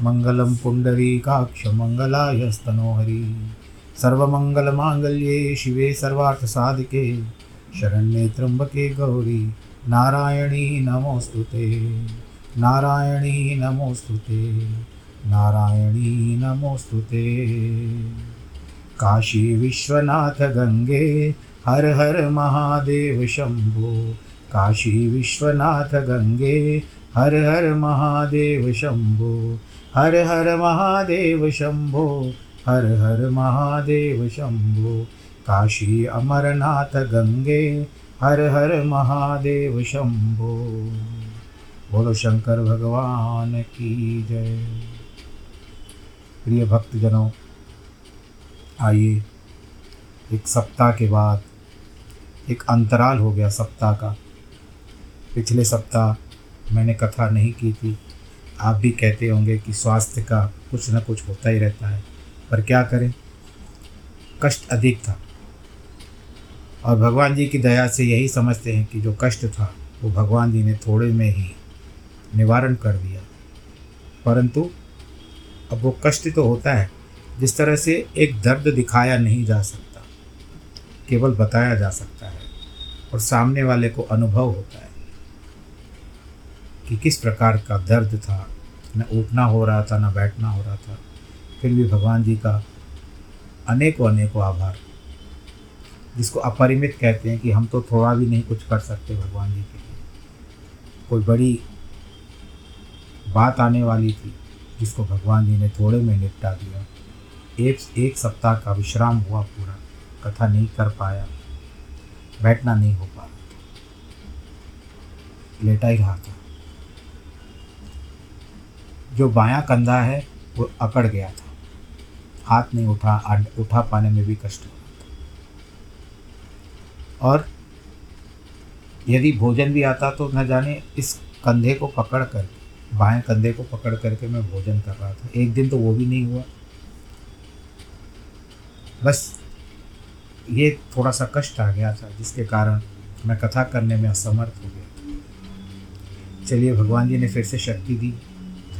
मङ्गलं पुण्डरीकाक्षमङ्गलायस्तनोहरि सर्वमङ्गलमाङ्गल्ये शिवे सर्वार्थसाधिके, शरण्ये त्र्यम्बके गौरी। नारायणी नमोऽस्तु ते। नारायणी नमोऽस्तु ते। नारायणी नमोऽस्तु ते। काशी विश्वनाथ गङ्गे हर हर महादेव शम्भो काशी विश्वनाथ गङ्गे हर हर महादेव शम्भो हर हर महादेव शम्भो हर हर महादेव शम्भो काशी, अमरनाथ, गंगे, हर हर महादेव शंभो। बोलो शंकर भगवान की जय। प्रिय भक्तजनों, आइए एक सप्ताह के बाद, एक अंतराल हो गया सप्ताह का। पिछले सप्ताह मैंने कथा नहीं की थी। आप भी कहते होंगे कि स्वास्थ्य का कुछ ना कुछ होता ही रहता है, पर क्या करें? कष्ट अधिक था। और भगवान जी की दया से यही समझते हैं कि जो कष्ट था, वो भगवान जी ने थोड़े में ही निवारण कर दिया। परंतु अब वो कष्ट तो होता है, जिस तरह से एक दर्द दिखाया नहीं जा सकता, केवल बताया जा सकता है और सामने वाले को अनुभव होता है कि किस प्रकार का दर्द था न उठना हो रहा था, न बैठना हो रहा था। फिर भी भगवान जी का अनेकों अनेकों आभार, जिसको अपरिमित कहते हैं कि हम तो थोड़ा भी नहीं कुछ कर सकते भगवान जी के लिए। कोई बड़ी बात आने वाली थी, जिसको भगवान जी ने थोड़े में निपटा दिया। एक एक सप्ताह का विश्राम हुआ पूरा, कथा नहीं कर पाया, बैठना नहीं हो पा लेटा ही रहा था। जो बायां कंधा है, वो अकड़ गया था। हाथ नहीं उठा उठा पाने में भी कष्ट हुआ और यदि भोजन भी आता तो न जाने इस कंधे को पकड़ कर बाएँ कंधे को पकड़ करके मैं भोजन कर रहा था। एक दिन तो वो भी नहीं हुआ। बस ये थोड़ा सा कष्ट आ गया था, जिसके कारण मैं कथा करने में असमर्थ हो गया चलिए, भगवान जी ने फिर से शक्ति दी।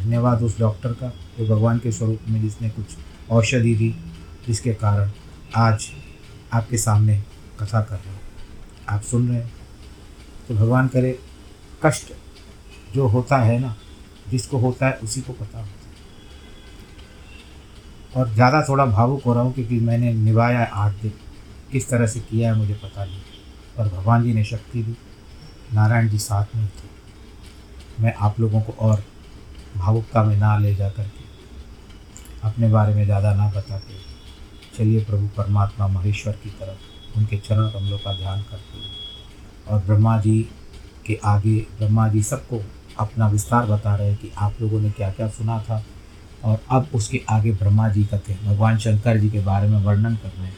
धन्यवाद उस डॉक्टर का जो भगवान के स्वरूप में जिसने कुछ औषधि दी, जिसके कारण आज आपके सामने कथा कर रहा हूँ। आप सुन रहे हैं तो भगवान करे, कष्ट जो होता है ना, जिसको होता है उसी को पता होता है। और ज़्यादा थोड़ा भावुक हो रहा हूँ क्योंकि मैंने निभाया है आठ दिन। किस तरह से किया है मुझे पता नहीं, पर भगवान जी ने शक्ति दी। नारायण जी साथ में थे। मैं आप लोगों को और भावुकता में ना ले जा करके, अपने बारे में ज़्यादा ना बताते। चलिए प्रभु परमात्मा महेश्वर की तरफ़, उनके चरण कमलों का ध्यान करते हैं। और ब्रह्मा जी के आगे, ब्रह्मा जी सबको अपना विस्तार बता रहे हैं कि आप लोगों ने क्या क्या सुना था। और अब उसके आगे ब्रह्मा जी का थे भगवान शंकर जी के बारे में वर्णन कर रहे हैं।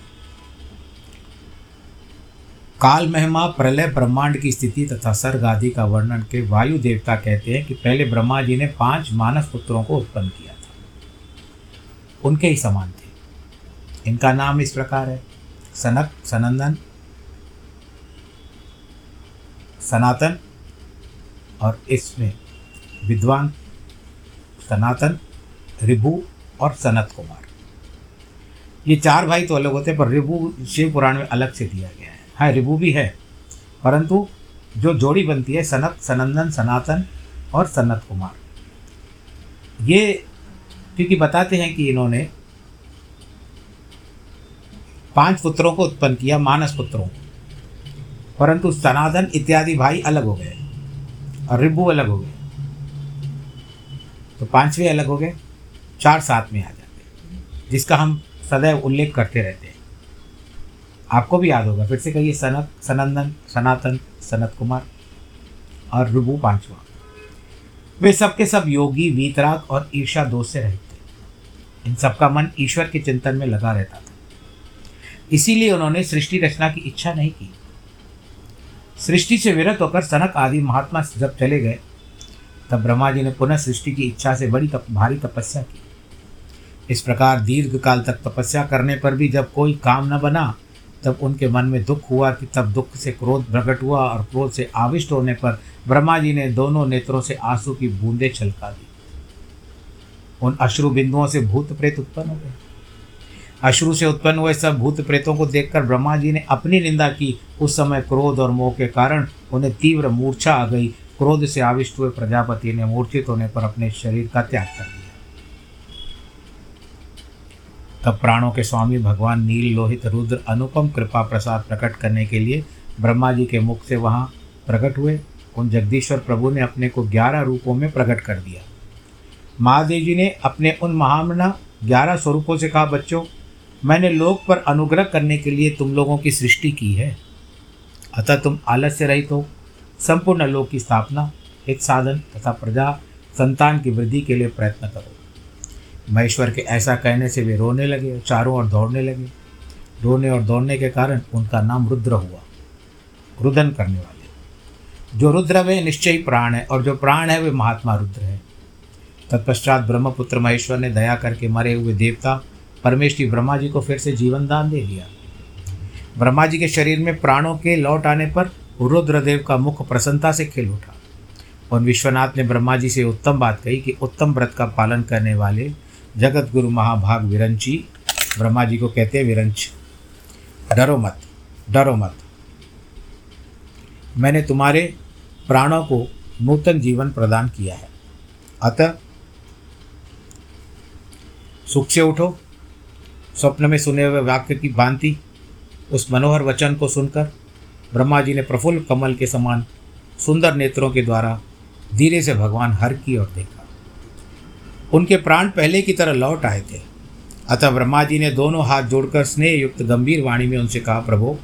काल महिमा प्रलय ब्रह्मांड की स्थिति तथा सर्ग आदि का वर्णन के वायु देवता कहते हैं कि पहले ब्रह्मा जी ने पाँच मानस पुत्रों को उत्पन्न किया था। उनके ही समान थे। इनका नाम इस प्रकार है। सनक, सनंदन, सनातन और इसमें विद्वान सनातन रिभु और सनत कुमार। ये चार भाई तो अलग होते हैं, पर रिभु शिव पुराण में अलग से दिया गया है। हाँ रिभु भी है। परंतु जो जोड़ी बनती है, सनत, सनंदन, सनातन और सनत कुमार। ये क्योंकि बताते हैं कि इन्होंने पाँच पुत्रों को उत्पन्न किया, मानस पुत्रों परंतु सनातन इत्यादि भाई अलग हो गए और रिब्बू अलग हो गए। तो पाँचवें अलग हो गए, चार सात में आ जाते जिसका हम सदैव उल्लेख करते रहते हैं। आपको भी याद होगा फिर से कहिए सनत सनंदन सनातन सनत कुमार और रुबू पांचवा। वे सबके सब योगी वीतराग और ईर्षा दोष से रहते इन सबका मन ईश्वर के चिंतन में लगा रहता था। इसीलिए उन्होंने सृष्टि रचना की इच्छा नहीं की। सृष्टि से विरत होकर सनक आदि महात्मा जब चले गए तब ब्रह्मा जी ने पुनः सृष्टि की इच्छा से बड़ी तप, भारी तपस्या की। इस प्रकार दीर्घ काल तक तपस्या करने पर भी जब कोई काम न बना तब उनके मन में दुख हुआ कि तब दुख से क्रोध प्रकट हुआ और क्रोध से आविष्ट होने पर ब्रह्मा जी ने दोनों नेत्रों से आँसू की बूंदें छलका दी। उन अश्रु बिंदुओं से भूत प्रेत उत्पन्न हो गए अश्रु से उत्पन्न हुए सब भूत प्रेतों को देखकर ब्रह्मा जी ने अपनी निंदा की। उस समय क्रोध और मोह के कारण उन्हें तीव्र मूर्छा आ गई। क्रोध से आविष्ट हुए प्रजापति ने मूर्छित होने पर अपने शरीर का त्याग कर दिया। तब प्राणों के स्वामी भगवान नील लोहित रुद्र अनुपम कृपा प्रसाद प्रकट करने के लिए ब्रह्मा जी के मुख से वहाँ प्रकट हुए। उन जगदीश्वर प्रभु ने अपने को ग्यारह रूपों में प्रकट कर दिया। महादेव जी ने अपने उन महामना ग्यारह स्वरूपों से कहा, बच्चों, मैंने लोक पर अनुग्रह करने के लिए तुम लोगों की सृष्टि की है। अतः तुम आलस्य रहित हो। संपूर्ण लोक की स्थापना एक साधन तथा प्रजा, संतान की वृद्धि के लिए प्रयत्न करो। महेश्वर के ऐसा कहने से वे रोने लगे, चारों ओर दौड़ने लगे। रोने और दौड़ने के कारण उनका नाम रुद्र हुआ, रुदन करने वाले। जो रुद्र वे निश्चय प्राण है, और जो प्राण है, वे महात्मा रुद्र है। तत्पश्चात ब्रह्मपुत्र महेश्वर ने दया करके मरे हुए देवता, परमेश्वरी ब्रह्मा जी को फिर से जीवन दान दे दिया। ब्रह्मा जी के शरीर में प्राणों के लौट आने पर रुद्रदेव का मुख प्रसन्नता से खिल उठा। और विश्वनाथ ने ब्रह्मा जी से उत्तम बात कही कि उत्तम व्रत का पालन करने वाले जगत गुरु महाभाग विरंची ब्रह्मा जी को कहते हैं विरंच। डरो मत डरो मत। मैंने तुम्हारे प्राणों को नूतन जीवन प्रदान किया है। अतः, सुख से उठो। स्वप्न में सुने हुए वाक्य की भांति, उस मनोहर वचन को सुनकर ब्रह्मा जी ने प्रफुल्ल कमल के समान सुंदर नेत्रों के द्वारा धीरे से भगवान हर की ओर देखा। उनके प्राण पहले की तरह लौट आए थे। अतः ब्रह्मा जी ने दोनों हाथ जोड़कर स्नेह युक्त गंभीर वाणी में उनसे कहा, प्रभु,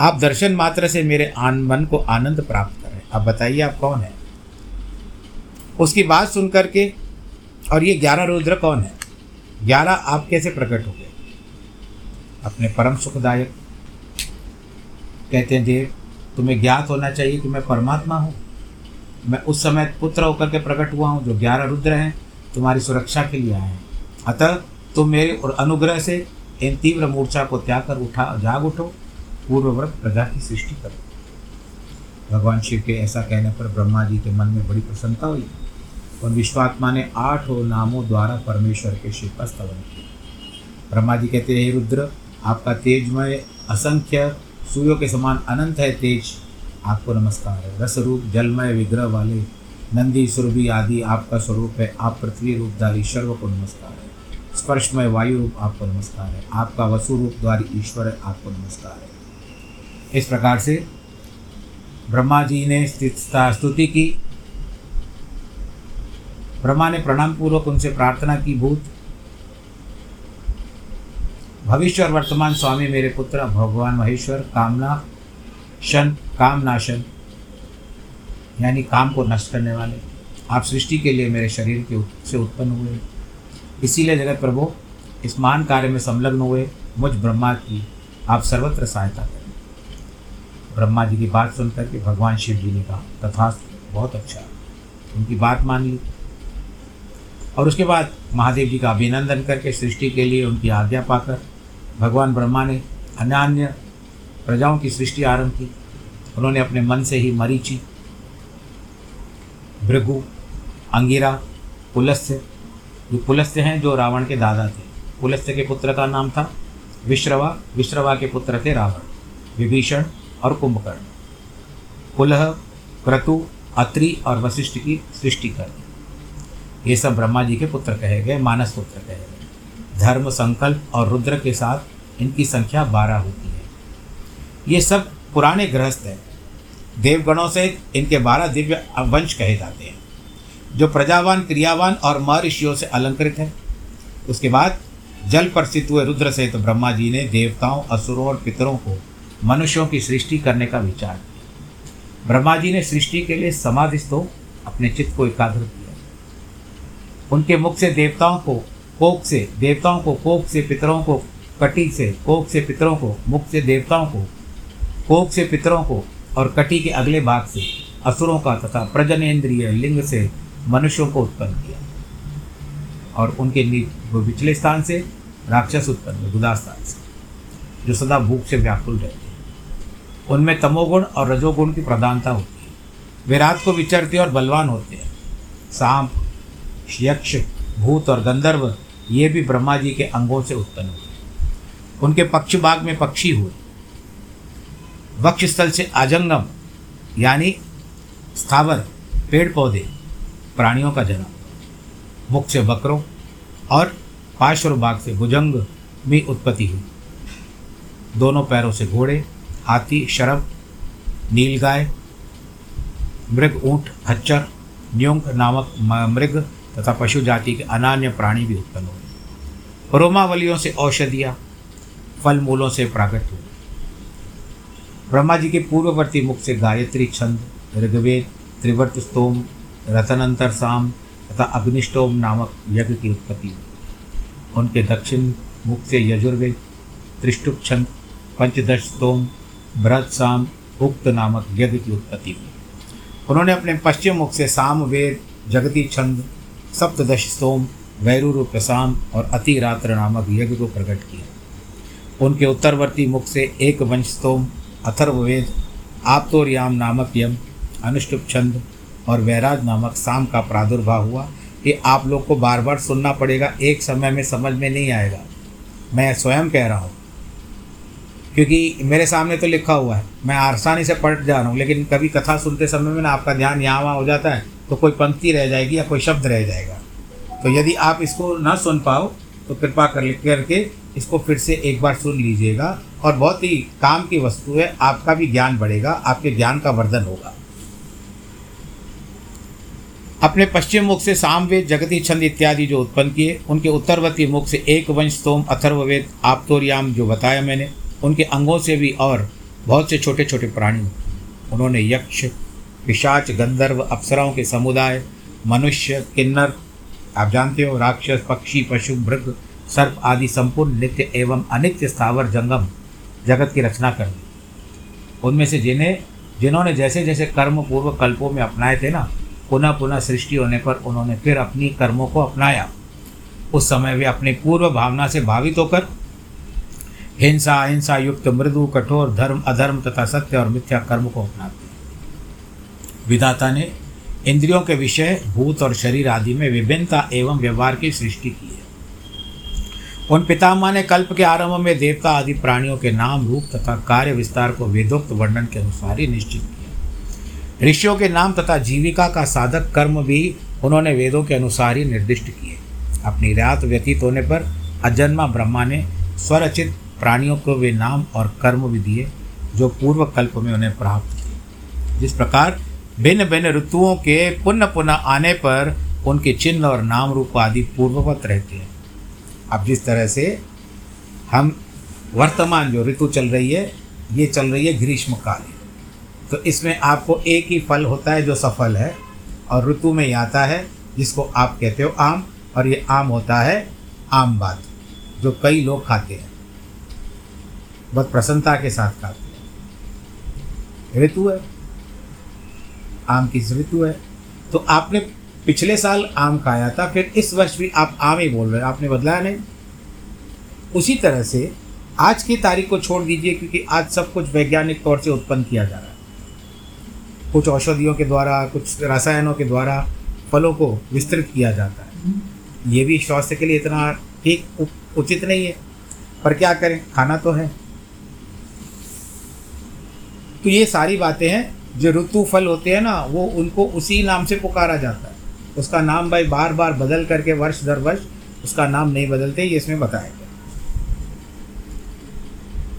आप दर्शन मात्र से मेरे आन, मन को आनंद प्राप्त करें अब बताइए, आप कौन है? उसकी बात सुन करके और ये ग्यारह रुद्र कौन है? ग्यारह आप कैसे प्रकट हो गए? अपने परम सुखदायक। कहते हैं, देव, तुम्हें ज्ञात होना चाहिए कि मैं परमात्मा हूँ। मैं उस समय पुत्र होकर के प्रकट हुआ हूँ, जो ग्यारह रुद्र हैं। तुम्हारी सुरक्षा के लिए आए हैं। अतः तुम मेरे और अनुग्रह से इन तीव्र मूर्छा को त्याग कर उठा जाग उठो। पूर्वव्रत प्रजा की सृष्टि करो। भगवान शिव के ऐसा कहने पर ब्रह्मा जी के मन में बड़ी प्रसन्नता हुई और विश्वात्मा ने आठ नामों द्वारा परमेश्वर के शिव का स्तवन किया। ब्रह्मा जी कहते, हैं रुद्र, आपका तेजमय, असंख्य सूर्यों के समान अनंत है तेज। आपको नमस्कार है। रस रूप जलमय, विग्रह वाले नंदी सुरभि आदि आपका स्वरूप है, आप पृथ्वी रूपधारी सर्व को नमस्कार है। स्पर्शमय वायु रूप आपको नमस्कार है, आपका वसु रूप द्वारी ईश्वर है, आपको नमस्कार है। इस प्रकार से ब्रह्मा जी ने स्तुति की। ब्रह्मा ने प्रणाम पूर्वक उनसे प्रार्थना की, भूत, भविष्य और वर्तमान स्वामी मेरे पुत्र, भगवान महेश्वर, कामना शन काम नाशन यानी काम को नष्ट करने वाले, आप सृष्टि के लिए मेरे शरीर के से उत्पन्न हुए। इसीलिए जगत प्रभु, इस महान कार्य में संलग्न हुए, मुझ ब्रह्मा की आप सर्वत्र सहायता करें। ब्रह्मा जी की बात सुनकर के भगवान शिव जी ने कहा तथा बहुत अच्छा। उनकी बात मान ली। और उसके बाद महादेव जी का अभिनंदन करके सृष्टि के लिए उनकी आज्ञा पाकर भगवान ब्रह्मा ने अन्य अन्य प्रजाओं की सृष्टि आरंभ की। उन्होंने अपने मन से ही मरीचि भृगु, अंगिरा पुलस्त्य जो पुलस्त्य हैं, जो रावण के दादा थे। पुलस्त्य के पुत्र का नाम था विश्रवा। विश्रवा के पुत्र थे रावण। विभीषण और कुंभकर्ण। पुलह, क्रतु, अत्रि और वशिष्ठ की सृष्टि कर ये सब ब्रह्मा जी के पुत्र कहे गए, मानस पुत्र कहे गए। धर्म, संकल्प और रुद्र के साथ इनकी संख्या बारह होती है। ये सब पुराने गृहस्थ हैं। देवगणों से इनके बारह दिव्य वंश कहे जाते हैं, जो प्रजावान, क्रियावान और महर्षियों से अलंकृत है। उसके बाद जल पर स्थित हुए रुद्र से तो ब्रह्मा जी ने देवताओं, असुरों और पितरों को मनुष्यों की सृष्टि करने का विचार किया। ब्रह्मा जी ने सृष्टि के लिए समाधिस्थो अपने चित्त को एकाग्र किया। उनके मुख से देवताओं को कोक से, देवताओं को कोक से पितरों को कटी से कोक से पितरों को मुख से देवताओं को कोक से पितरों को और कटी के अगले भाग से असुरों का तथा प्रजनेन्द्रिय लिंग से मनुष्यों को उत्पन्न किया। और उनके पिछले स्थान से राक्षस उत्पन्न गुदा स्थान से, जो सदा भूख से व्याकुल रहते हैं। उनमें तमोगुण और रजोगुण की प्रधानता होती है। वे रात को विचरते और बलवान होते हैं। सांप, यक्ष, भूत और गंधर्व ये भी ब्रह्मा जी के अंगों से उत्पन्न हुए उनके पक्ष भाग में पक्षी हुए। वक्षस्थल से आजंगम यानी स्थावर पेड़ पौधे प्राणियों का जन्म मुख से बकरों और पार्श्व भाग से भुजंग में उत्पत्ति हुई। दोनों पैरों से घोड़े, हाथी शरभ नीलगाय, मृग, ऊँट खच्चर न्योंक नामक मृग तथा पशु जाति के अनान्य प्राणी भी उत्पन्न हुए। रोमावलियों से औषधियाँ फल मूलों से प्राकट हुए। ब्रह्मा जी के पूर्ववर्ती मुख से गायत्री छंद, ऋग्वेद, त्रिवर्त स्तोम, रतनंतर साम तथा अग्निष्टोम नामक यज्ञ की उत्पत्ति। हुई उनके दक्षिण मुख से यजुर्वेद त्रिष्टुप छंद, पंचदश स्तोम, बृहद साम, उक्त नामक यज्ञ की उत्पत्ति हुई। उन्होंने अपने पश्चिम मुख से साम, वेद, जगती छंद, सप्तदश स्तोम वैरूप साम और अतिरात्र नामक यज्ञ को प्रकट किया। उनके उत्तरवर्ती मुख से एक वंश स्तोम अथर्ववेद, आप्तोरियाम नामक यम अनुष्टुप छंद और वैराज नामक साम का प्रादुर्भाव हुआ ये आप लोग को बार बार सुनना पड़ेगा, एक समय में समझ में नहीं आएगा। मैं स्वयं कह रहा हूँ, क्योंकि मेरे सामने तो लिखा हुआ है। मैं आसानी से पढ़ जा रहा हूँ, लेकिन कभी कथा सुनते समय में ना आपका ध्यान यहाँ वहाँ हो जाता है तो कोई पंक्ति रह जाएगी या कोई शब्द रह जाएगा। तो यदि आप इसको ना सुन पाओ तो कृपा कर करके इसको फिर से एक बार सुन लीजिएगा। और बहुत ही काम की वस्तु है, आपका भी ज्ञान बढ़ेगा, आपके ज्ञान का वर्धन होगा। अपने पश्चिम मुख से सामवेद जगती छंद इत्यादि जो उत्पन्न किए, उनके उत्तरवर्ती मुख से एक वंश सोम, अथर्ववेद, आपतोरियाम जो बताया मैंने, उनके अंगों से भी और बहुत से छोटे छोटे प्राणी। उन्होंने यक्ष, पिशाच, गंधर्व अप्सराओं के समुदाय, मनुष्य, किन्नर आप जानते हो, राक्षस, पक्षी, पशु, मृग, सर्प आदि संपूर्ण नित्य एवं अनित्य स्थावर जंगम जगत की रचना कर दी। उनमें से जिन्हें, जिन्होंने जैसे जैसे कर्म पूर्व कल्पों में अपनाए थे ना पुनः पुनः सृष्टि होने पर उन्होंने फिर अपनी कर्मों को अपनाया। उस समय वे अपनी पूर्व भावना से भावित होकर हिंसा, अहिंसा युक्त मृदु, कठोर, धर्म, अधर्म तथा सत्य और मिथ्या कर्म को अपनाते विधाता ने इंद्रियों के विषय, भूत और शरीर आदि में विभिन्नता एवं व्यवहार की सृष्टि की है। उन पितामह ने कल्प के आरंभ में देवता आदि प्राणियों के नाम, रूप तथा कार्य विस्तार को वेदोक्त वर्णन के अनुसार ही निश्चित किया। ऋषियों के नाम तथा जीविका का साधक कर्म भी उन्होंने वेदों के अनुसार ही निर्दिष्ट किए। अपनी रात व्यतीत होने पर अजन्मा ब्रह्मा ने स्वरचित प्राणियों को वे नाम और कर्म भी दिए, जो पूर्व कल्प में उन्हें प्राप्त किए। जिस प्रकार भिन्न भिन्न ऋतुओं के पुनः पुनः आने पर उनके चिन्ह और नाम रूप आदि पूर्ववत रहते हैं। अब जिस तरह से हम वर्तमान जो ऋतु चल रही है, ये चल रही है ग्रीष्म काल तो इसमें आपको एक ही फल होता है जो सफल है और ऋतु में ही आता है, जिसको आप कहते हो आम, और ये आम होता है आम बात, जो कई लोग खाते हैं। बहुत प्रसन्नता के साथ खाते हैं। ऋतु है। आम की ऋतु है। तो आपने पिछले साल आम खाया था, फिर इस वर्ष भी आप आम ही बोल रहे हैं, आपने बदलाया नहीं। उसी तरह से आज की तारीख को छोड़ दीजिए, क्योंकि आज सब कुछ वैज्ञानिक तौर से उत्पन्न किया जा रहा है। कुछ औषधियों के द्वारा, कुछ रसायनों के द्वारा फलों को विस्तृत किया जाता है। ये भी स्वास्थ्य के लिए इतना ठीक उचित नहीं है। पर क्या करें? खाना तो है। तो ये सारी बातें हैं। जो ऋतु फल होते हैं ना, वो उनको उसी नाम से पुकारा जाता है। उसका नाम भाई बार बार बदल करके, वर्ष दर वर्ष, उसका नाम नहीं बदलते, ये इसमें बताया गया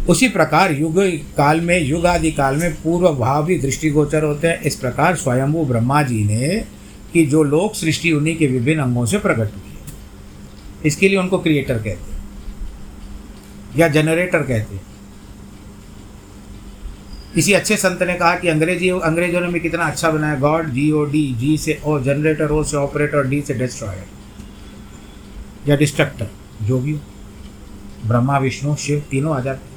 उसी प्रकार युग काल में युग आदि काल में पूर्व भाव भी दृष्टिगोचर होते हैं। इस प्रकार स्वयंभू ब्रह्मा जी ने कि जो लोक सृष्टि उन्हीं के विभिन्न अंगों से प्रकट हुई है। इसके लिए उनको क्रिएटर कहते हैं या जनरेटर कहते हैं। किसी अच्छे संत ने कहा कि अंग्रेज़ी अंग्रेज़ों ने भी कितना अच्छा बनाया। गॉड जी ओ डी जी से ओ जनरेटर ओ से ऑपरेटर डी से डिस्ट्रॉयर या डिस्ट्रक्टर जो भी ब्रह्मा, विष्णु, शिव, तीनों आ जाते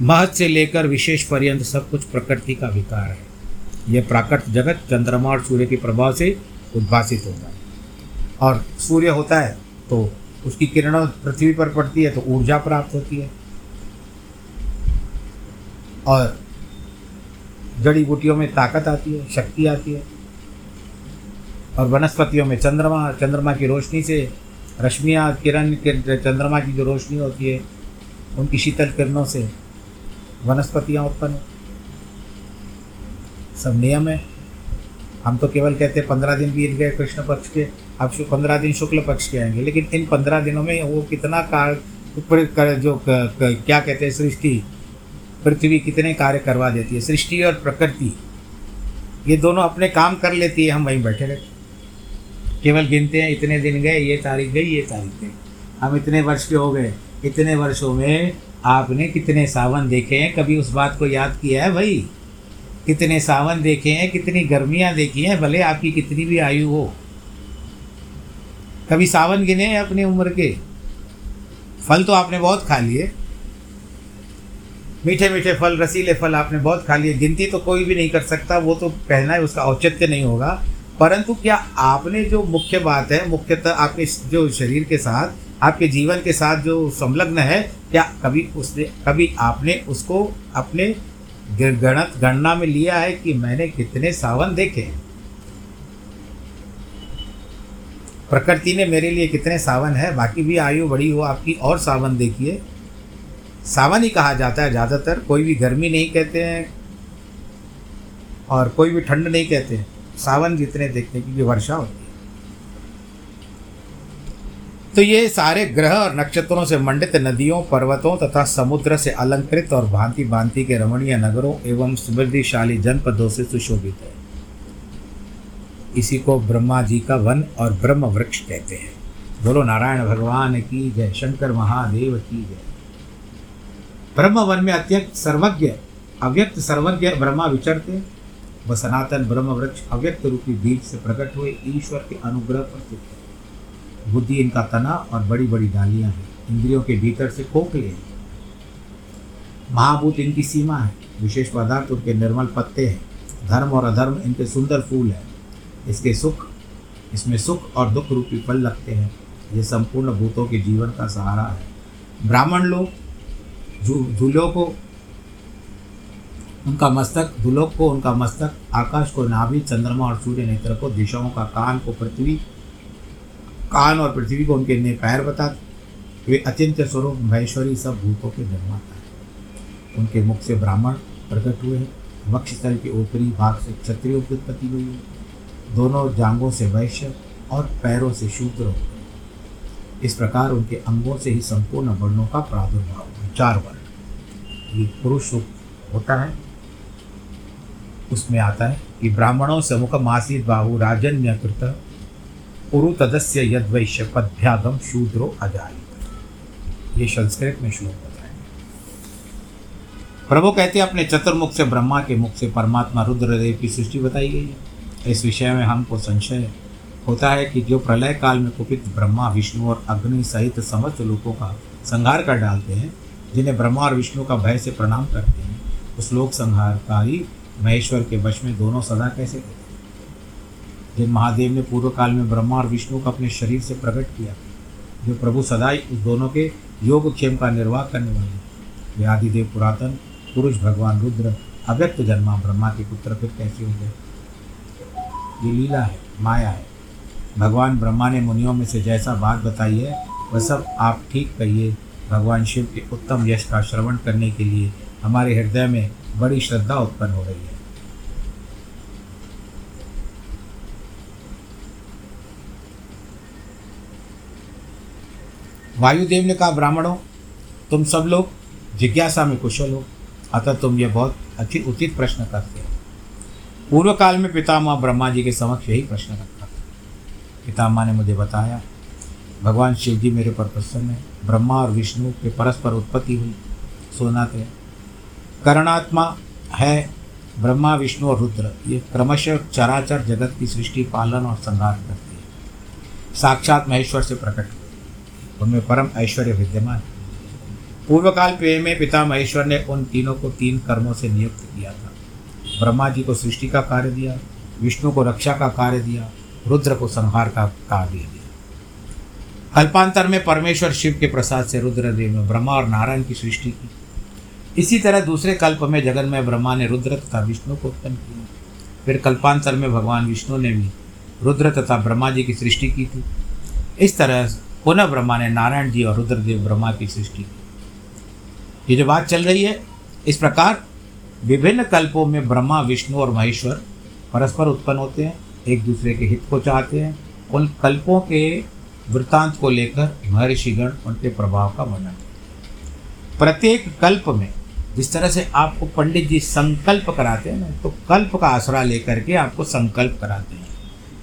महत से लेकर विशेष पर्यंत सब कुछ प्रकृति का विकार है। यह प्राकृत जगत चंद्रमा और सूर्य के प्रभाव से उद्भासित होता है। और सूर्य होता है तो उसकी किरणों पृथ्वी पर पड़ती है तो ऊर्जा प्राप्त होती है। और जड़ी बूटियों में ताकत आती है, शक्ति आती है। और वनस्पतियों में चंद्रमा चंद्रमा की रोशनी से रश्मियाँ, किरण चंद्रमा की जो रोशनी होती है, उनकी शीतल किरणों से वनस्पतियाँ उत्पन्न सब नियम है। हम तो केवल कहते हैं पंद्रह दिन बीत गए कृष्ण पक्ष के, अब पंद्रह दिन शुक्ल पक्ष के आएँगे, लेकिन इन पंद्रह दिनों में वो कितना कार्य जो क्या कहते हैं, सृष्टि पृथ्वी कितने कार्य करवा देती है, सृष्टि और प्रकृति। ये दोनों अपने काम कर लेती है, हम वहीं बैठे रहते केवल गिनते हैं, इतने दिन गए, ये तारीख गई, ये तारीख गई। हम इतने वर्ष के हो गए, इतने वर्षों में आपने कितने सावन देखे हैं, कभी उस बात को याद किया है भाई? कितने सावन देखे हैं, कितनी गर्मियाँ देखी हैं, भले आपकी कितनी भी आयु हो। कभी सावन गिने हैं अपनी उम्र के? फल तो आपने बहुत खा लिए। मीठे मीठे फल, रसीले फल आपने बहुत खा लिए। गिनती तो कोई भी नहीं कर सकता, वो तो कहना है, उसका औचित्य नहीं होगा। परंतु क्या आपने जो मुख्य बात है, मुख्यतः आपके जो शरीर के साथ, आपके जीवन के साथ जो संलग्न है, क्या कभी उसने, कभी आपने उसको अपने गणत, गणना में लिया है कि मैंने कितने सावन देखे? प्रकृति ने मेरे लिए कितने सावन है, बाकी भी आयु बड़ी हो, आपकी और सावन देखिए। सावन ही कहा जाता है ज़्यादातर, कोई भी गर्मी नहीं कहते हैं और कोई भी ठंड नहीं कहते हैं। सावन जितने देखते हैं क्योंकि वर्षा होती है। तो ये सारे ग्रह और नक्षत्रों से मंडित नदियों, पर्वतों तथा समुद्र से अलंकृत और भांति भांति के रमणीय नगरों एवं समृद्धिशाली जनपदों से सुशोभित है। इसी को ब्रह्मा जी का वन और ब्रह्म वृक्ष कहते हैं। बोलो नारायण भगवान की जय, शंकर महादेव की जय। ब्रह्म वन में अत्यंत सर्वज्ञ अव्यक्त सर्वज्ञ ब्रह्मा विचरते व सनातन ब्रह्म वृक्ष अव्यक्त रूपी बीज से प्रकट हुए, ईश्वर के अनुग्रह पर स्थित बुद्धि इनका तना और बड़ी बड़ी डालियाँ हैं, इंद्रियों के भीतर से खोखले हैं। महाभूत इनकी सीमा है, विशेष पदार्थ उनके निर्मल पत्ते हैं। धर्म और अधर्म इनके सुंदर फूल हैं। इसके सुख, इसमें सुख और दुख रूपी फल लगते हैं। ये संपूर्ण भूतों के जीवन का सहारा है। ब्राह्मण लोग धूलों को, उनका मस्तक धुलोक को, उनका मस्तक, आकाश को नाभि, चंद्रमा और सूर्य नेत्र को, दिशाओं का कान को पृथ्वी, कान और पृथ्वी को उनके ने पैर बताते वे अचिंत्य स्वरूप, महेश्वरी सब भूतों के निर्माता हैं। उनके मुख से ब्राह्मण प्रकट हुए हैं। वक्ष वक्षस्थल के ऊपरी भाग से क्षत्रियों की उत्पत्ति हुई है। दोनों जांगों से वैश्य और पैरों से शूद्र इस प्रकार उनके अंगों से ही संपूर्ण वर्णों का प्रादुर्भाव चार वर्ण ये पुरुष होता है, उसमें आता है कि ब्राह्मणों समुख मासीत बाहु राजन्य कृत, उरु तदस्य यद वैश्य शूद्रो अजायित। ये संस्कृत में श्लोक बताएँगे प्रभु कहते हैं, अपने चतुर्मुख से ब्रह्मा के मुख से परमात्मा रुद्रदेव की सृष्टि बताई गई है। इस विषय में हमको संशय होता है कि जो प्रलय काल में कुपित ब्रह्मा, विष्णु और अग्नि सहित समस्त लोगों का संहार कर डालते हैं जिन्हें ब्रह्मा और विष्णु का भय से प्रणाम करते हैं, उस लोक संहारकारी महेश्वर के वश में दोनों सदा कैसे थे? जिन महादेव ने पूर्व काल में ब्रह्मा और विष्णु को अपने शरीर से प्रकट किया, जो प्रभु सदाई उस दोनों के योग क्षेम का निर्वाह करने वाले वे आदिदेव पुरातन, पुरुष भगवान रुद्र, अव्यक्त जन्मा ब्रह्मा के पुत्र फिर कैसे हो गए ये लीला है, माया है। भगवान ब्रह्मा ने मुनियों में से जैसा बात बताई है, वह सब आप ठीक कहिए भगवान शिव के उत्तम यश का श्रवण करने के लिए हमारे हृदय में बड़ी श्रद्धा उत्पन्न हो रही है। वायुदेव ने कहा, ब्राह्मणों, तुम सब लोग जिज्ञासा में कुशल हो, अतः तुम ये बहुत अच्छी उचित प्रश्न करते हो। पूर्व काल में पितामह ब्रह्मा जी के समक्ष यही प्रश्न रखा था। पितामह ने मुझे बताया भगवान शिव जी मेरे पर प्रसन्न है। ब्रह्मा और विष्णु के परस्पर उत्पत्ति हुई। सोना थे करणात्मा है, ब्रह्मा, विष्णु और रुद्र। ये क्रमशः चराचर जगत की सृष्टि, पालन और संहार करती है। साक्षात महेश्वर से प्रकट उनमें परम ऐश्वर्य विद्यमान पूर्व काल पे में पिता महेश्वर ने उन तीनों को तीन कर्मों से नियुक्त किया था। ब्रह्मा जी को सृष्टि का कार्य दिया, विष्णु को रक्षा का कार्य दिया, रुद्र को संहार का कार्य दिया। कल्पांतर में परमेश्वर शिव के प्रसाद से रुद्रदेव ने ब्रह्मा और नारायण की सृष्टि की। इसी तरह दूसरे कल्प में जगन में ब्रह्मा ने रुद्र तथा विष्णु को उत्पन्न किया। फिर कल्पांतर में भगवान विष्णु ने भी रुद्र तथा ब्रह्मा जी की सृष्टि की थी। इस तरह पुनः ब्रह्मा ने नारायण जी और रुद्रदेव ब्रह्मा की सृष्टि की। ये जो बात चल रही है, इस प्रकार विभिन्न कल्पों में ब्रह्मा, विष्णु और महेश्वर परस्पर उत्पन्न होते हैं, एक दूसरे के हित को चाहते हैं। उन कल्पों के वृत्तांत को लेकर महर्षिगण उनके प्रभाव का वर्णन। प्रत्येक कल्प में जिस तरह से आपको पंडित जी संकल्प कराते हैं ना तो कल्प का आसरा लेकर के आपको संकल्प कराते हैं।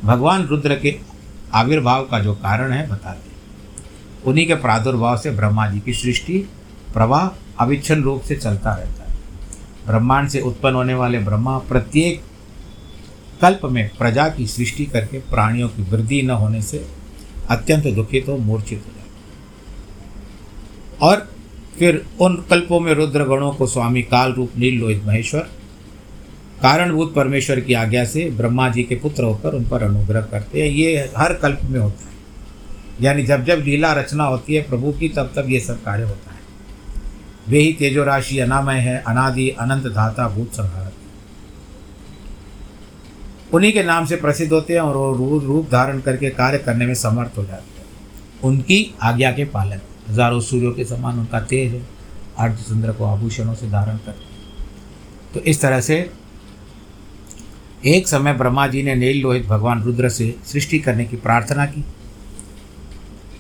भगवान रुद्र के आविर्भाव का जो कारण है, बताते हैं। उन्हीं के प्रादुर्भाव से ब्रह्मा जी की सृष्टि, प्रवाह अविच्छन रूप से चलता रहता है। ब्रह्मांड से उत्पन्न होने वाले ब्रह्मा प्रत्येक कल्प में प्रजा की सृष्टि करके प्राणियों की वृद्धि न होने से अत्यंत दुखित हो मूर्छित हो जाते और फिर उन कल्पों में रुद्र गणों को स्वामी काल रूप नील लोहित महेश्वर, कारणभूत परमेश्वर की आज्ञा से ब्रह्मा जी के पुत्र होकर उन पर अनुग्रह करते हैं। ये हर कल्प में होता है। यानी जब जब लीला रचना होती है प्रभु की, तब तब ये सब कार्य होता है। वे ही तेजो राशि अनामय है, अनादि, अनंत धाता, भूत संहार। उन्हीं के नाम से प्रसिद्ध होते हैं और वो रूप रूप धारण करके कार्य करने में समर्थ हो जाते हैं। उनकी आज्ञा के पालन। हज़ारों सूर्यों के समान उनका तेज है। अर्धचंद्र को आभूषणों से धारण करते तो इस तरह से एक समय ब्रह्मा जी ने नील लोहित भगवान रुद्र से सृष्टि करने की प्रार्थना की।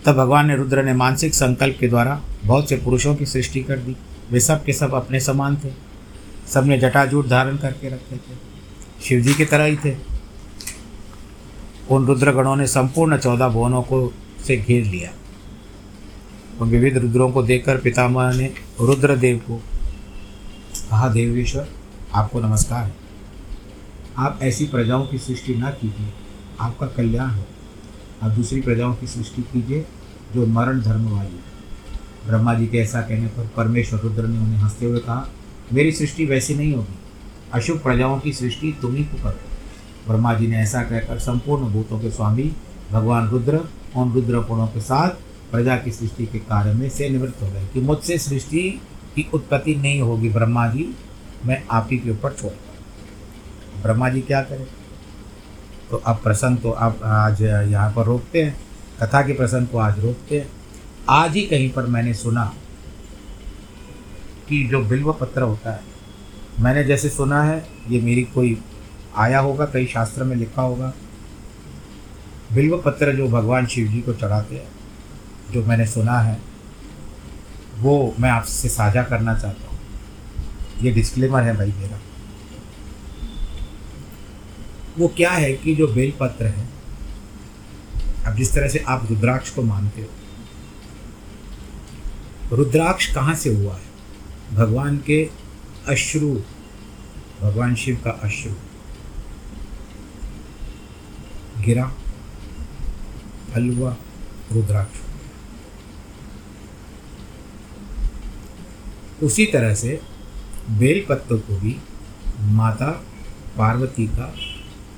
तब भगवान ने रुद्र ने मानसिक संकल्प के द्वारा बहुत से पुरुषों की सृष्टि कर दी। वे सब के सब अपने समान थे। सबने जटाजूट धारण करके रखे थे। शिव जी की तरह ही थे। उन रुद्रगणों ने संपूर्ण चौदह भुवनों को से घेर लिया। उन विविध रुद्रों को देखकर पितामह ने रुद्रदेव को कहा देवेश्वर आपको नमस्कार है। आप ऐसी प्रजाओं की सृष्टि न कीजिए, आपका कल्याण हो। आप दूसरी प्रजाओं की सृष्टि कीजिए, जो मरण धर्म वाली ब्रह्मा जी के ऐसा कहने पर परमेश्वर रुद्र ने उन्हें हँसते हुए कहा, मेरी सृष्टि वैसी नहीं होगी। अशुभ प्रजाओं की सृष्टि तुम ही को करो। ब्रह्मा जी ने ऐसा कहकर संपूर्ण भूतों के स्वामी, भगवान रुद्र उन रुद्र गुणों के साथ प्रजा की सृष्टि के कार्य में से निवृत्त हो गए कि मुझसे सृष्टि की उत्पत्ति नहीं होगी ब्रह्मा जी, मैं आप ही के ऊपर छोड़ ब्रह्मा जी क्या करें? तो अब प्रसंग तो आप आज यहाँ पर रोकते हैं। कथा के प्रसंग को आज रोकते हैं। आज ही कहीं पर मैंने सुना कि जो बिल्व पत्र होता है मैंने जैसे सुना है, ये मेरी कोई आया होगा, कई शास्त्र में लिखा होगा। बिल्व पत्र जो भगवान शिव जी को चढ़ाते हैं, जो मैंने सुना है, वो मैं आपसे साझा करना चाहता हूँ। ये डिस्क्लेमर है भाई मेरा। वो क्या है कि जो बेलपत्र है, अब जिस तरह से आप रुद्राक्ष को मानते हो, रुद्राक्ष कहाँ से हुआ है? भगवान के अश्रु। भगवान शिव का अश्रु। गिरा। हलवा। रुद्राक्ष। उसी तरह से बेल पत्तों को भी माता पार्वती का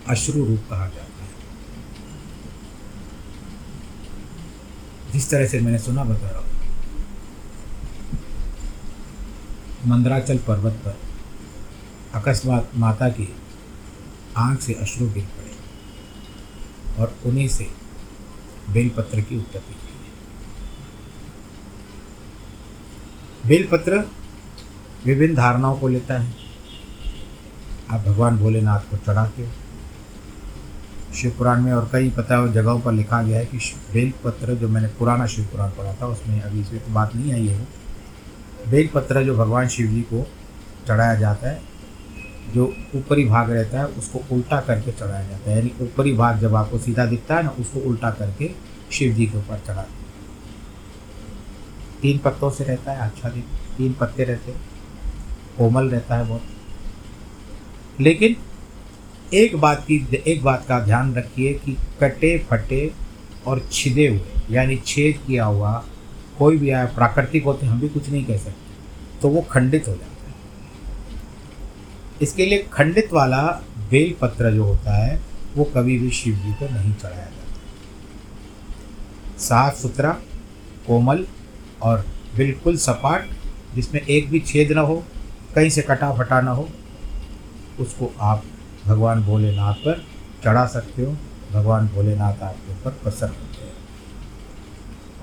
अश्रु रूप कहा जाता है। जिस तरह से मैंने सुना बता रहा हूँ मंदराचल पर्वत पर अकस्मात माता की आँख से अश्रु गिर पड़े और उन्हीं से बेलपत्र की उत्पत्ति हुई बेलपत्र विभिन्न धारणाओं को लेता है। आप भगवान भोलेनाथ को चढ़ाते हो। शिव पुराण में और कई पता जगहों पर लिखा गया है कि बेलपत्र जो मैंने पुराना शिव पुराण पढ़ा था, उसमें अभी इसमें तो बात नहीं आई है। बेल पत्र जो भगवान शिव जी को चढ़ाया जाता है, जो ऊपरी भाग रहता है, उसको उल्टा करके चढ़ाया जाता है। यानी ऊपरी भाग जब आपको सीधा दिखता है ना, उसको उल्टा करके शिव जी के ऊपर चढ़ा। तीन पत्तों से रहता है अच्छा दिन तीन पत्ते रहते हैं, कोमल रहता है बहुत। लेकिन एक बात की, एक बात का ध्यान रखिए कि कटे फटे और छिदे हुए, यानी छेद किया हुआ कोई भी आया, प्राकृतिक होते हम भी कुछ नहीं कह सकते। तो वो खंडित हो जाता है। इसके लिए खंडित वाला बेलपत्र जो होता है, वो कभी भी शिव जी को नहीं चढ़ाया जाता। साफ़ सुथरा, कोमल और बिल्कुल सपाट, जिसमें एक भी छेद ना हो, कहीं से कटा फटा ना हो, उसको आप भगवान भोलेनाथ पर चढ़ा सकते हो। भगवान भोलेनाथ आपके ऊपर प्रसन्न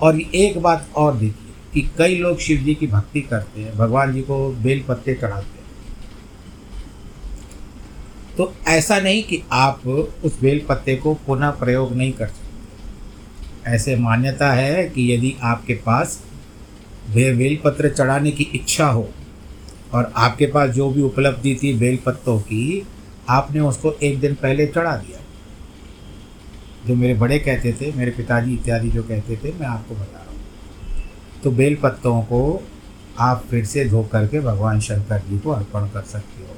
और एक बात और देखिए कि कई लोग शिव जी की भक्ति करते हैं, भगवान जी को बेल पत्ते चढ़ाते हैं। तो ऐसा नहीं कि आप उस बेल पत्ते को पुनः प्रयोग नहीं कर सकते। ऐसे मान्यता है कि यदि आपके पास वे बेल पत्र चढ़ाने की इच्छा हो और आपके पास जो भी उपलब्धि थी बेल पत्तों की, आपने उसको एक दिन पहले चढ़ा दिया। जो मेरे बड़े कहते थे, मेरे पिताजी इत्यादि जो कहते थे, मैं आपको बता रहा हूँ। तो बेल पत्तों को आप फिर से धो करके भगवान शंकर जी को अर्पण कर सकते हो।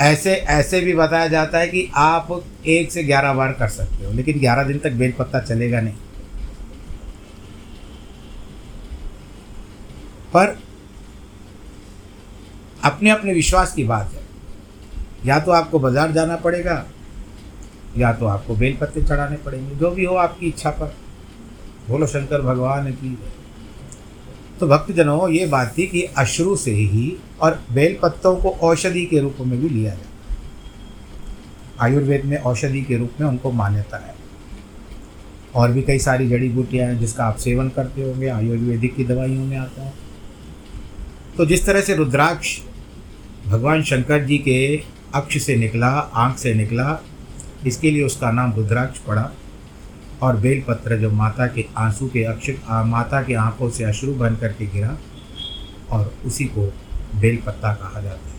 ऐसे ऐसे भी बताया जाता है कि आप एक से ग्यारह बार कर सकते हो, लेकिन ग्यारह दिन तक बेल पत्ता चलेगा नहीं। पर अपने अपने विश्वास की बात है। या तो आपको बाज़ार जाना पड़ेगा या तो आपको बेल पत्ते चढ़ाने पड़ेंगे, जो भी हो आपकी इच्छा पर। बोलो, शंकर भगवान की तो भक्तजनों, ये बात थी कि अश्रु से ही और बेल पत्तों को औषधि के रूप में भी लिया जाता आयुर्वेद में औषधि के रूप में उनको मान्यता है। और भी कई सारी जड़ी बूटियाँ हैं जिसका आप सेवन करते होंगे, आयुर्वेदिक की दवाइयों में आता है। तो जिस तरह से रुद्राक्ष, भगवान शंकर जी के अक्ष से निकला, आँख से निकला इसके लिए उसका नाम रुद्राक्ष पड़ा और बेलपत्र जो माता के आँसू के अक्ष माता के आँखों से अश्रु बन करके गिरा और उसी को बेलपत्ता कहा जाता है।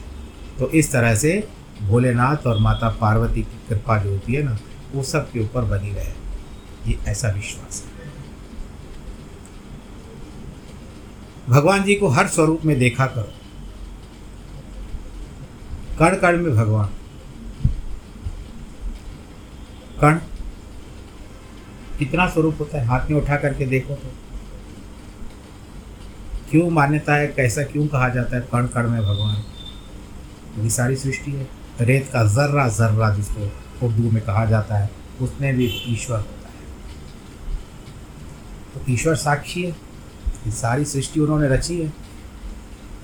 तो इस तरह से भोलेनाथ और माता पार्वती की कृपा जो होती है ना, वो सब के ऊपर बनी रहे। ये ऐसा विश्वास है। भगवान जी को हर स्वरूप में देखा करो। कण कण में भगवान। कण कितना स्वरूप होता है? हाथ में उठा करके देखो तो। क्यों मान्यता है? कैसा क्यों कहा जाता है? कण कण में भगवान। ये सारी सृष्टि है। रेत का जर्रा जर्रा जिसको उर्दू में कहा जाता है, उसमें भी ईश्वर होता है। तो ईश्वर साक्षी है। ये सारी सृष्टि उन्होंने रची है।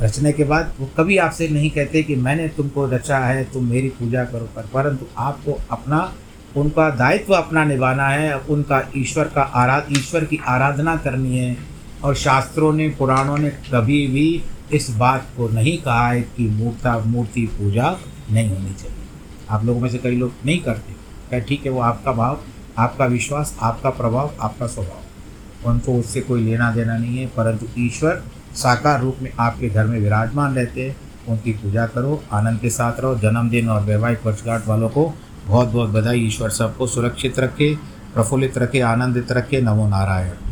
रचने के बाद वो कभी आपसे नहीं कहते कि मैंने तुमको रचा है, तुम मेरी पूजा करो, पर परंतु आपको अपना उनका दायित्व अपना निभाना है, उनका ईश्वर का आराध ईश्वर की आराधना करनी है। और शास्त्रों ने, पुराणों ने कभी भी इस बात को नहीं कहा है कि मूर्ता, मूर्ति पूजा नहीं होनी चाहिए। आप लोगों में से कई लोग नहीं करते। क्या ठीक है, वो आपका भाव, आपका विश्वास, आपका प्रभाव, आपका स्वभाव। उनको उससे कोई लेना देना नहीं है, परंतु ईश्वर साकार रूप में आपके घर में विराजमान रहते हैं। उनकी पूजा करो, आनंद के साथ रहो, जन्मदिन और वैवाहिक वर्षगांठ वालों को बहुत बहुत बधाई ईश्वर सबको सुरक्षित रखे प्रफुल्लित रखे आनंदित रखे। नमो नारायण।